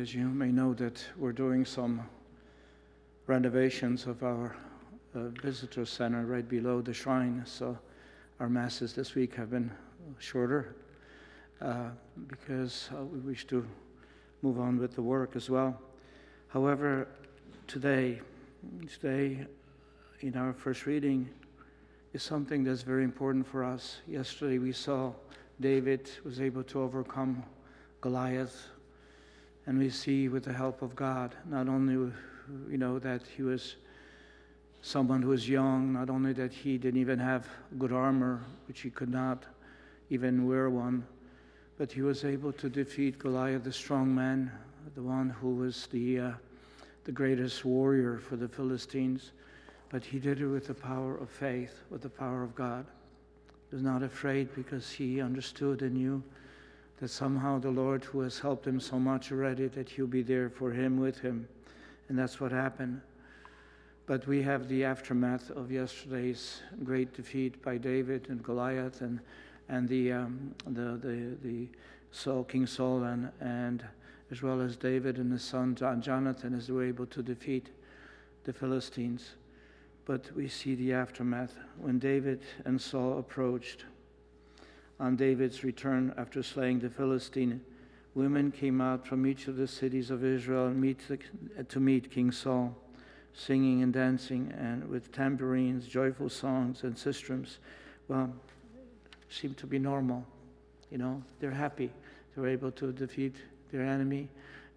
As you may know that we're doing some renovations of our uh, visitor center right below the shrine, so our masses this week have been shorter uh, because uh, we wish to move on with the work as well. However, today, today in our first reading is something that's very important for us. Yesterday we saw David was able to overcome Goliath and we see with the help of God, not only, you know, that he was someone who was young, not only that he didn't even have good armor, which he could not even wear one, but he was able to defeat Goliath, the strong man, the one who was the, uh, the greatest warrior for the Philistines. But he did it with the power of faith, with the power of God. He was not afraid because he understood and knew that somehow the Lord, who has helped him so much already, that he'll be there for him, with him. And that's what happened. But we have the aftermath of yesterday's great defeat by David and Goliath and, and the, um, the, the, the Saul, King Saul, and, and as well as David and his son Jonathan, as they were able to defeat the Philistines. But we see the aftermath when David and Saul approached on David's return after slaying the Philistine, women came out from each of the cities of Israel meet the, to meet King Saul, singing and dancing and with tambourines, joyful songs, and sistrums. Well, seemed to be normal. You know, they're happy. They were able to defeat their enemy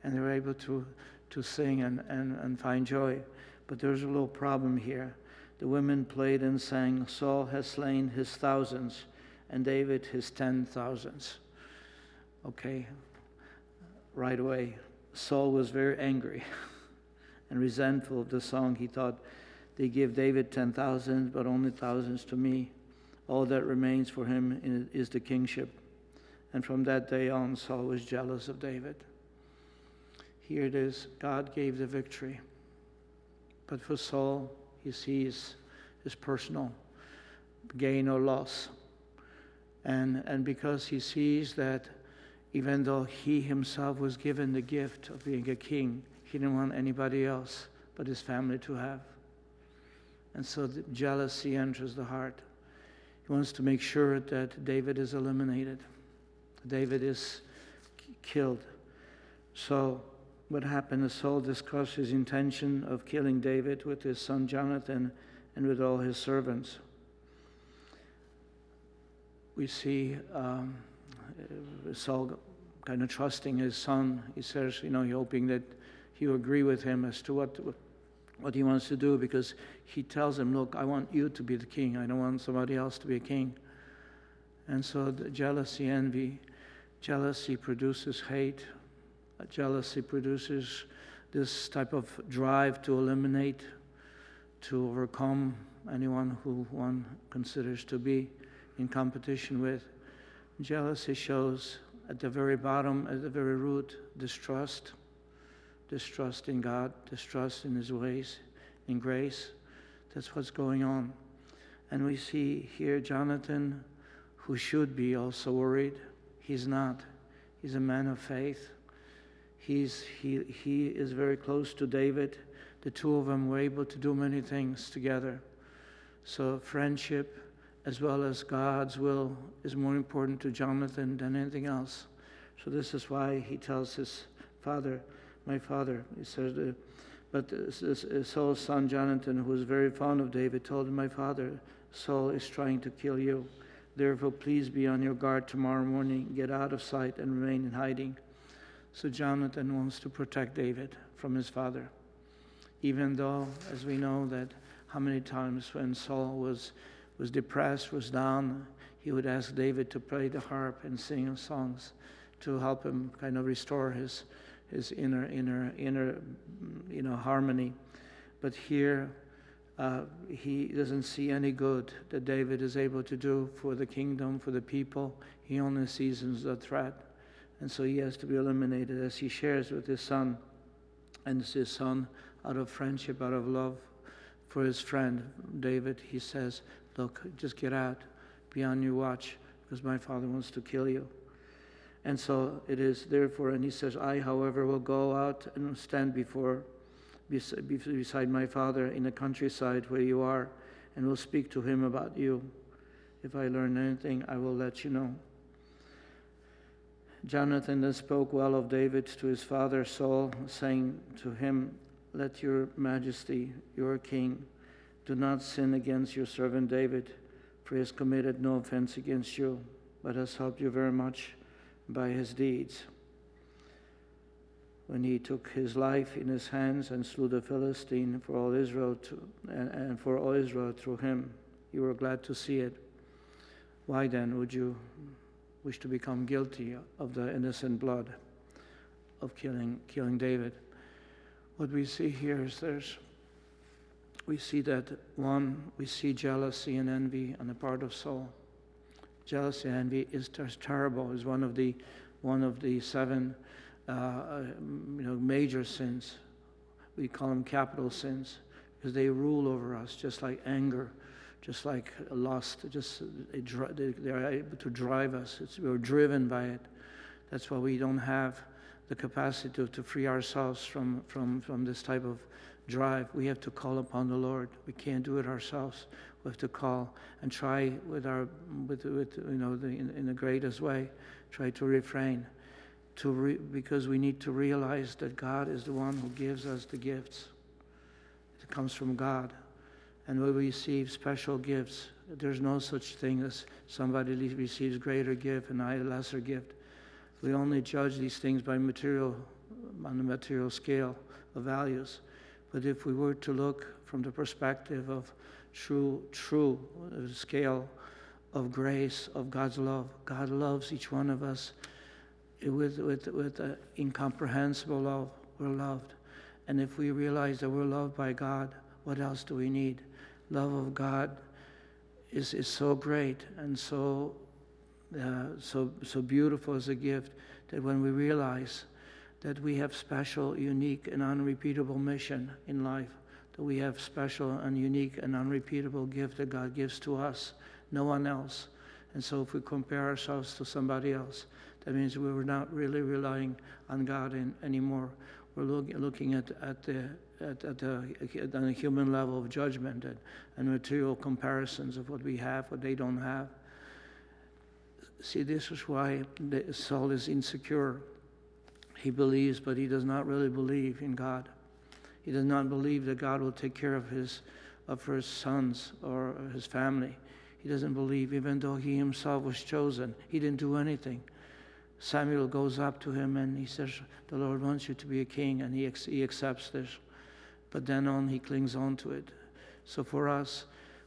and they were able to, to sing and, and, and find joy. But there's a little problem here. The women played and sang, Saul has slain his thousands and David his ten thousands. Okay, right away, Saul was very angry and resentful of the song. He thought, they give David ten thousands, but only thousands to me. All that remains for him is the kingship. And from that day on, Saul was jealous of David. Here it is God gave the victory. But for Saul, he sees his personal gain or loss. And, and because he sees that even though he himself was given the gift of being a king, he didn't want anybody else but his family to have. And so jealousy enters the heart. He wants to make sure that David is eliminated, David is killed. So, what happened is Saul discussed his intention of killing David with his son Jonathan and with all his servants we see um, Saul kind of trusting his son. He says, you know, he's hoping that he will agree with him as to what, what he wants to do because he tells him, look, I want you to be the king. I don't want somebody else to be a king. And so jealousy, envy, jealousy produces hate. Jealousy produces this type of drive to eliminate, to overcome anyone who one considers to be in competition with. Jealousy shows at the very bottom, at the very root, distrust. Distrust in God, distrust in His ways, in grace. That's what's going on. And we see here Jonathan, who should be also worried. He's not. He's a man of faith. He's, he, he is very close to David. The two of them were able to do many things together. So, friendship, as well as God's will is more important to Jonathan than anything else. So this is why he tells his father, my father, he says, uh, but Saul's son Jonathan, who was very fond of David, told him, my father, Saul is trying to kill you. Therefore, please be on your guard tomorrow morning. Get out of sight and remain in hiding. So Jonathan wants to protect David from his father. Even though, as we know, that how many times when Saul was was depressed, was down, he would ask David to play the harp and sing songs to help him kind of restore his, his inner, inner, inner, you know, harmony. But here, uh, he doesn't see any good that David is able to do for the kingdom, for the people. He only sees as a threat. And so he has to be eliminated as he shares with his son. And his son, out of friendship, out of love for his friend David, he says, Look, just get out, be on your watch, because my father wants to kill you. And so it is therefore, and he says, I, however, will go out and stand before beside my father in the countryside where you are, and will speak to him about you. If I learn anything, I will let you know. Jonathan then spoke well of David to his father Saul, saying to him, Let your majesty, your king, do not sin against your servant David, for he has committed no offense against you, but has helped you very much by his deeds. When he took his life in his hands and slew the Philistine for all Israel to, and, and for all Israel through him, you were glad to see it. Why then would you wish to become guilty of the innocent blood of killing, killing David? What we see here is there's we see that one, we see jealousy and envy on the part of Saul. Jealousy and envy is terrible. Is one of the one of the seven uh, you know major sins. We call them capital sins because they rule over us, just like anger, just like lust. Just they, they are able to drive us. It's, we're driven by it. That's why we don't have the capacity to, to free ourselves from, from, from this type of drive. We have to call upon the Lord. We can't do it ourselves. We have to call and try with our, with, with you know, the, in, in the greatest way, try to refrain, to re, because we need to realize that God is the one who gives us the gifts. It comes from God. And we receive special gifts. There's no such thing as somebody receives greater gift and I a lesser gift. We only judge these things by material, on the material scale of values. But if we were to look from the perspective of true, true scale of grace, of God's love. God loves each one of us with, with, with an incomprehensible love. We're loved. And if we realize that we're loved by God, what else do we need? Love of God is, is so great and so, uh, so, so beautiful as a gift that when we realize that we have special, unique, and unrepeatable mission in life, that we have special and unique and unrepeatable gift that God gives to us, no one else. And so if we compare ourselves to somebody else, that means we are not really relying on God in, anymore. We're look, looking at, at, the, at, at, the, at the human level of judgment and, and material comparisons of what we have, what they don't have. See, this is why the Saul is insecure. He believes, but he does not really believe in God. He does not believe that God will take care of his, of his sons or his family. He doesn't believe, even though he himself was chosen, he didn't do anything. Samuel goes up to him and he says, The Lord wants you to be a king, and he, he accepts this. But then on, he clings on to it. So for us,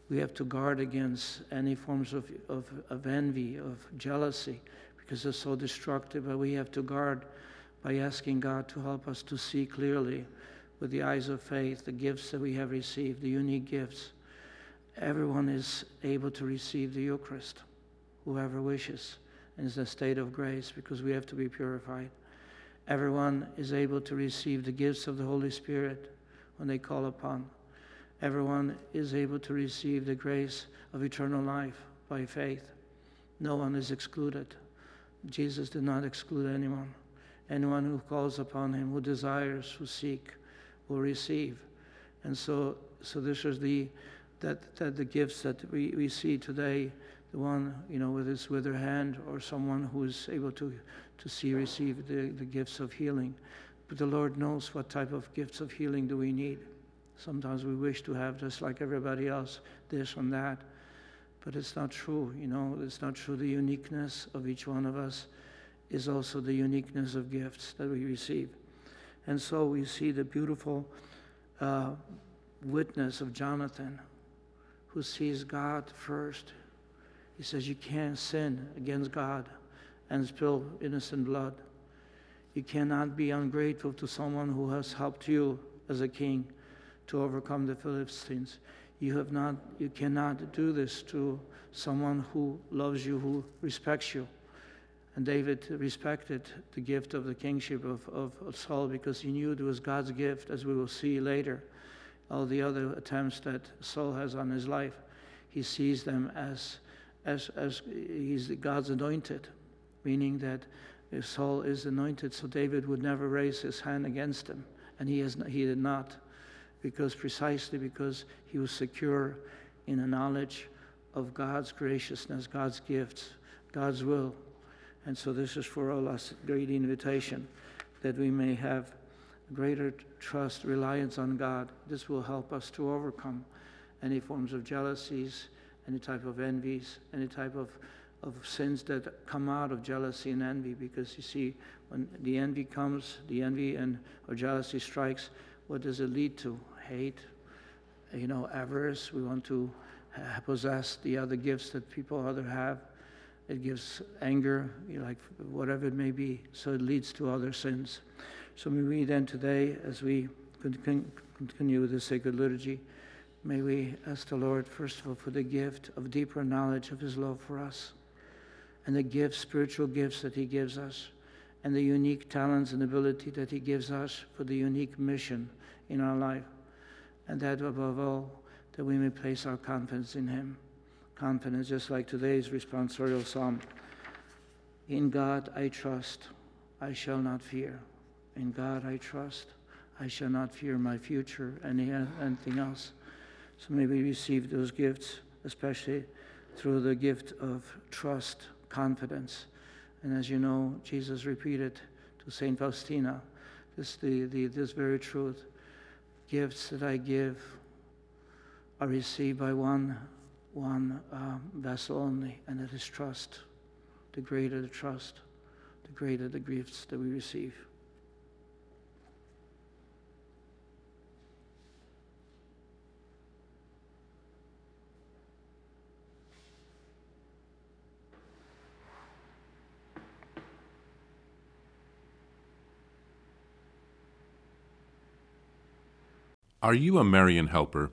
we have to guard against any forms of, of, of envy, of jealousy, because it's so destructive. But we have to guard by asking God to help us to see clearly with the eyes of faith the gifts that we have received, the unique gifts. Everyone is able to receive the Eucharist, whoever wishes, and it's a state of grace because we have to be purified. Everyone is able to receive the gifts of the Holy Spirit when they call upon. Everyone is able to receive the grace of eternal life by faith. No one is excluded. Jesus did not exclude anyone. Anyone who calls upon him, who desires, who seek, will receive. And so, so this is the that, that the gifts that we, we see today, the one, you know, with his withered hand, or someone who is able to, to see, receive the, the gifts of healing. But the Lord knows what type of gifts of healing do we need. Sometimes we wish to have just like everybody else, this and that. But it's not true, you know, it's not true. The uniqueness of each one of us is also the uniqueness of gifts that we receive. And so we see the beautiful uh, witness of Jonathan, who sees God first. He says, You can't sin against God and spill innocent blood. You cannot be ungrateful to someone who has helped you as a king to overcome the Philistines. You have not, you cannot do this to someone who loves you, who respects you. And David respected the gift of the kingship of, of, of, Saul because he knew it was God's gift, as we will see later. All the other attempts that Saul has on his life, he sees them as, as, as he's God's anointed, meaning that if Saul is anointed, so David would never raise his hand against him. And he, has, he did not, because precisely because he was secure in a knowledge of God's graciousness, God's gifts, God's will. And so this is for all us great invitation that we may have greater trust, reliance on God. This will help us to overcome any forms of jealousies, any type of envies, any type of, of sins that come out of jealousy and envy. Because you see, when the envy comes, the envy and or jealousy strikes, what does it lead to? Hate, you know, avarice. We want to possess the other gifts that people other have. It gives anger, like whatever it may be. So it leads to other sins. So may we then today, as we continue with the sacred liturgy, may we ask the Lord, first of all, for the gift of deeper knowledge of His love for us, and the gifts, spiritual gifts that He gives us, and the unique talents and ability that He gives us for the unique mission in our life. And that above all, that we may place our confidence in Him. Confidence, just like today's responsorial psalm. In God I trust, I shall not fear. In God I trust. I shall not fear my future any anything else. So may we receive those gifts, especially through the gift of trust, confidence. And as you know, Jesus repeated to Saint Faustina this, the, the, this very truth. Gifts that I give are received by one, one um, vessel only, and that is trust. The greater the trust, the greater the gifts that we receive. Are you a Marian helper?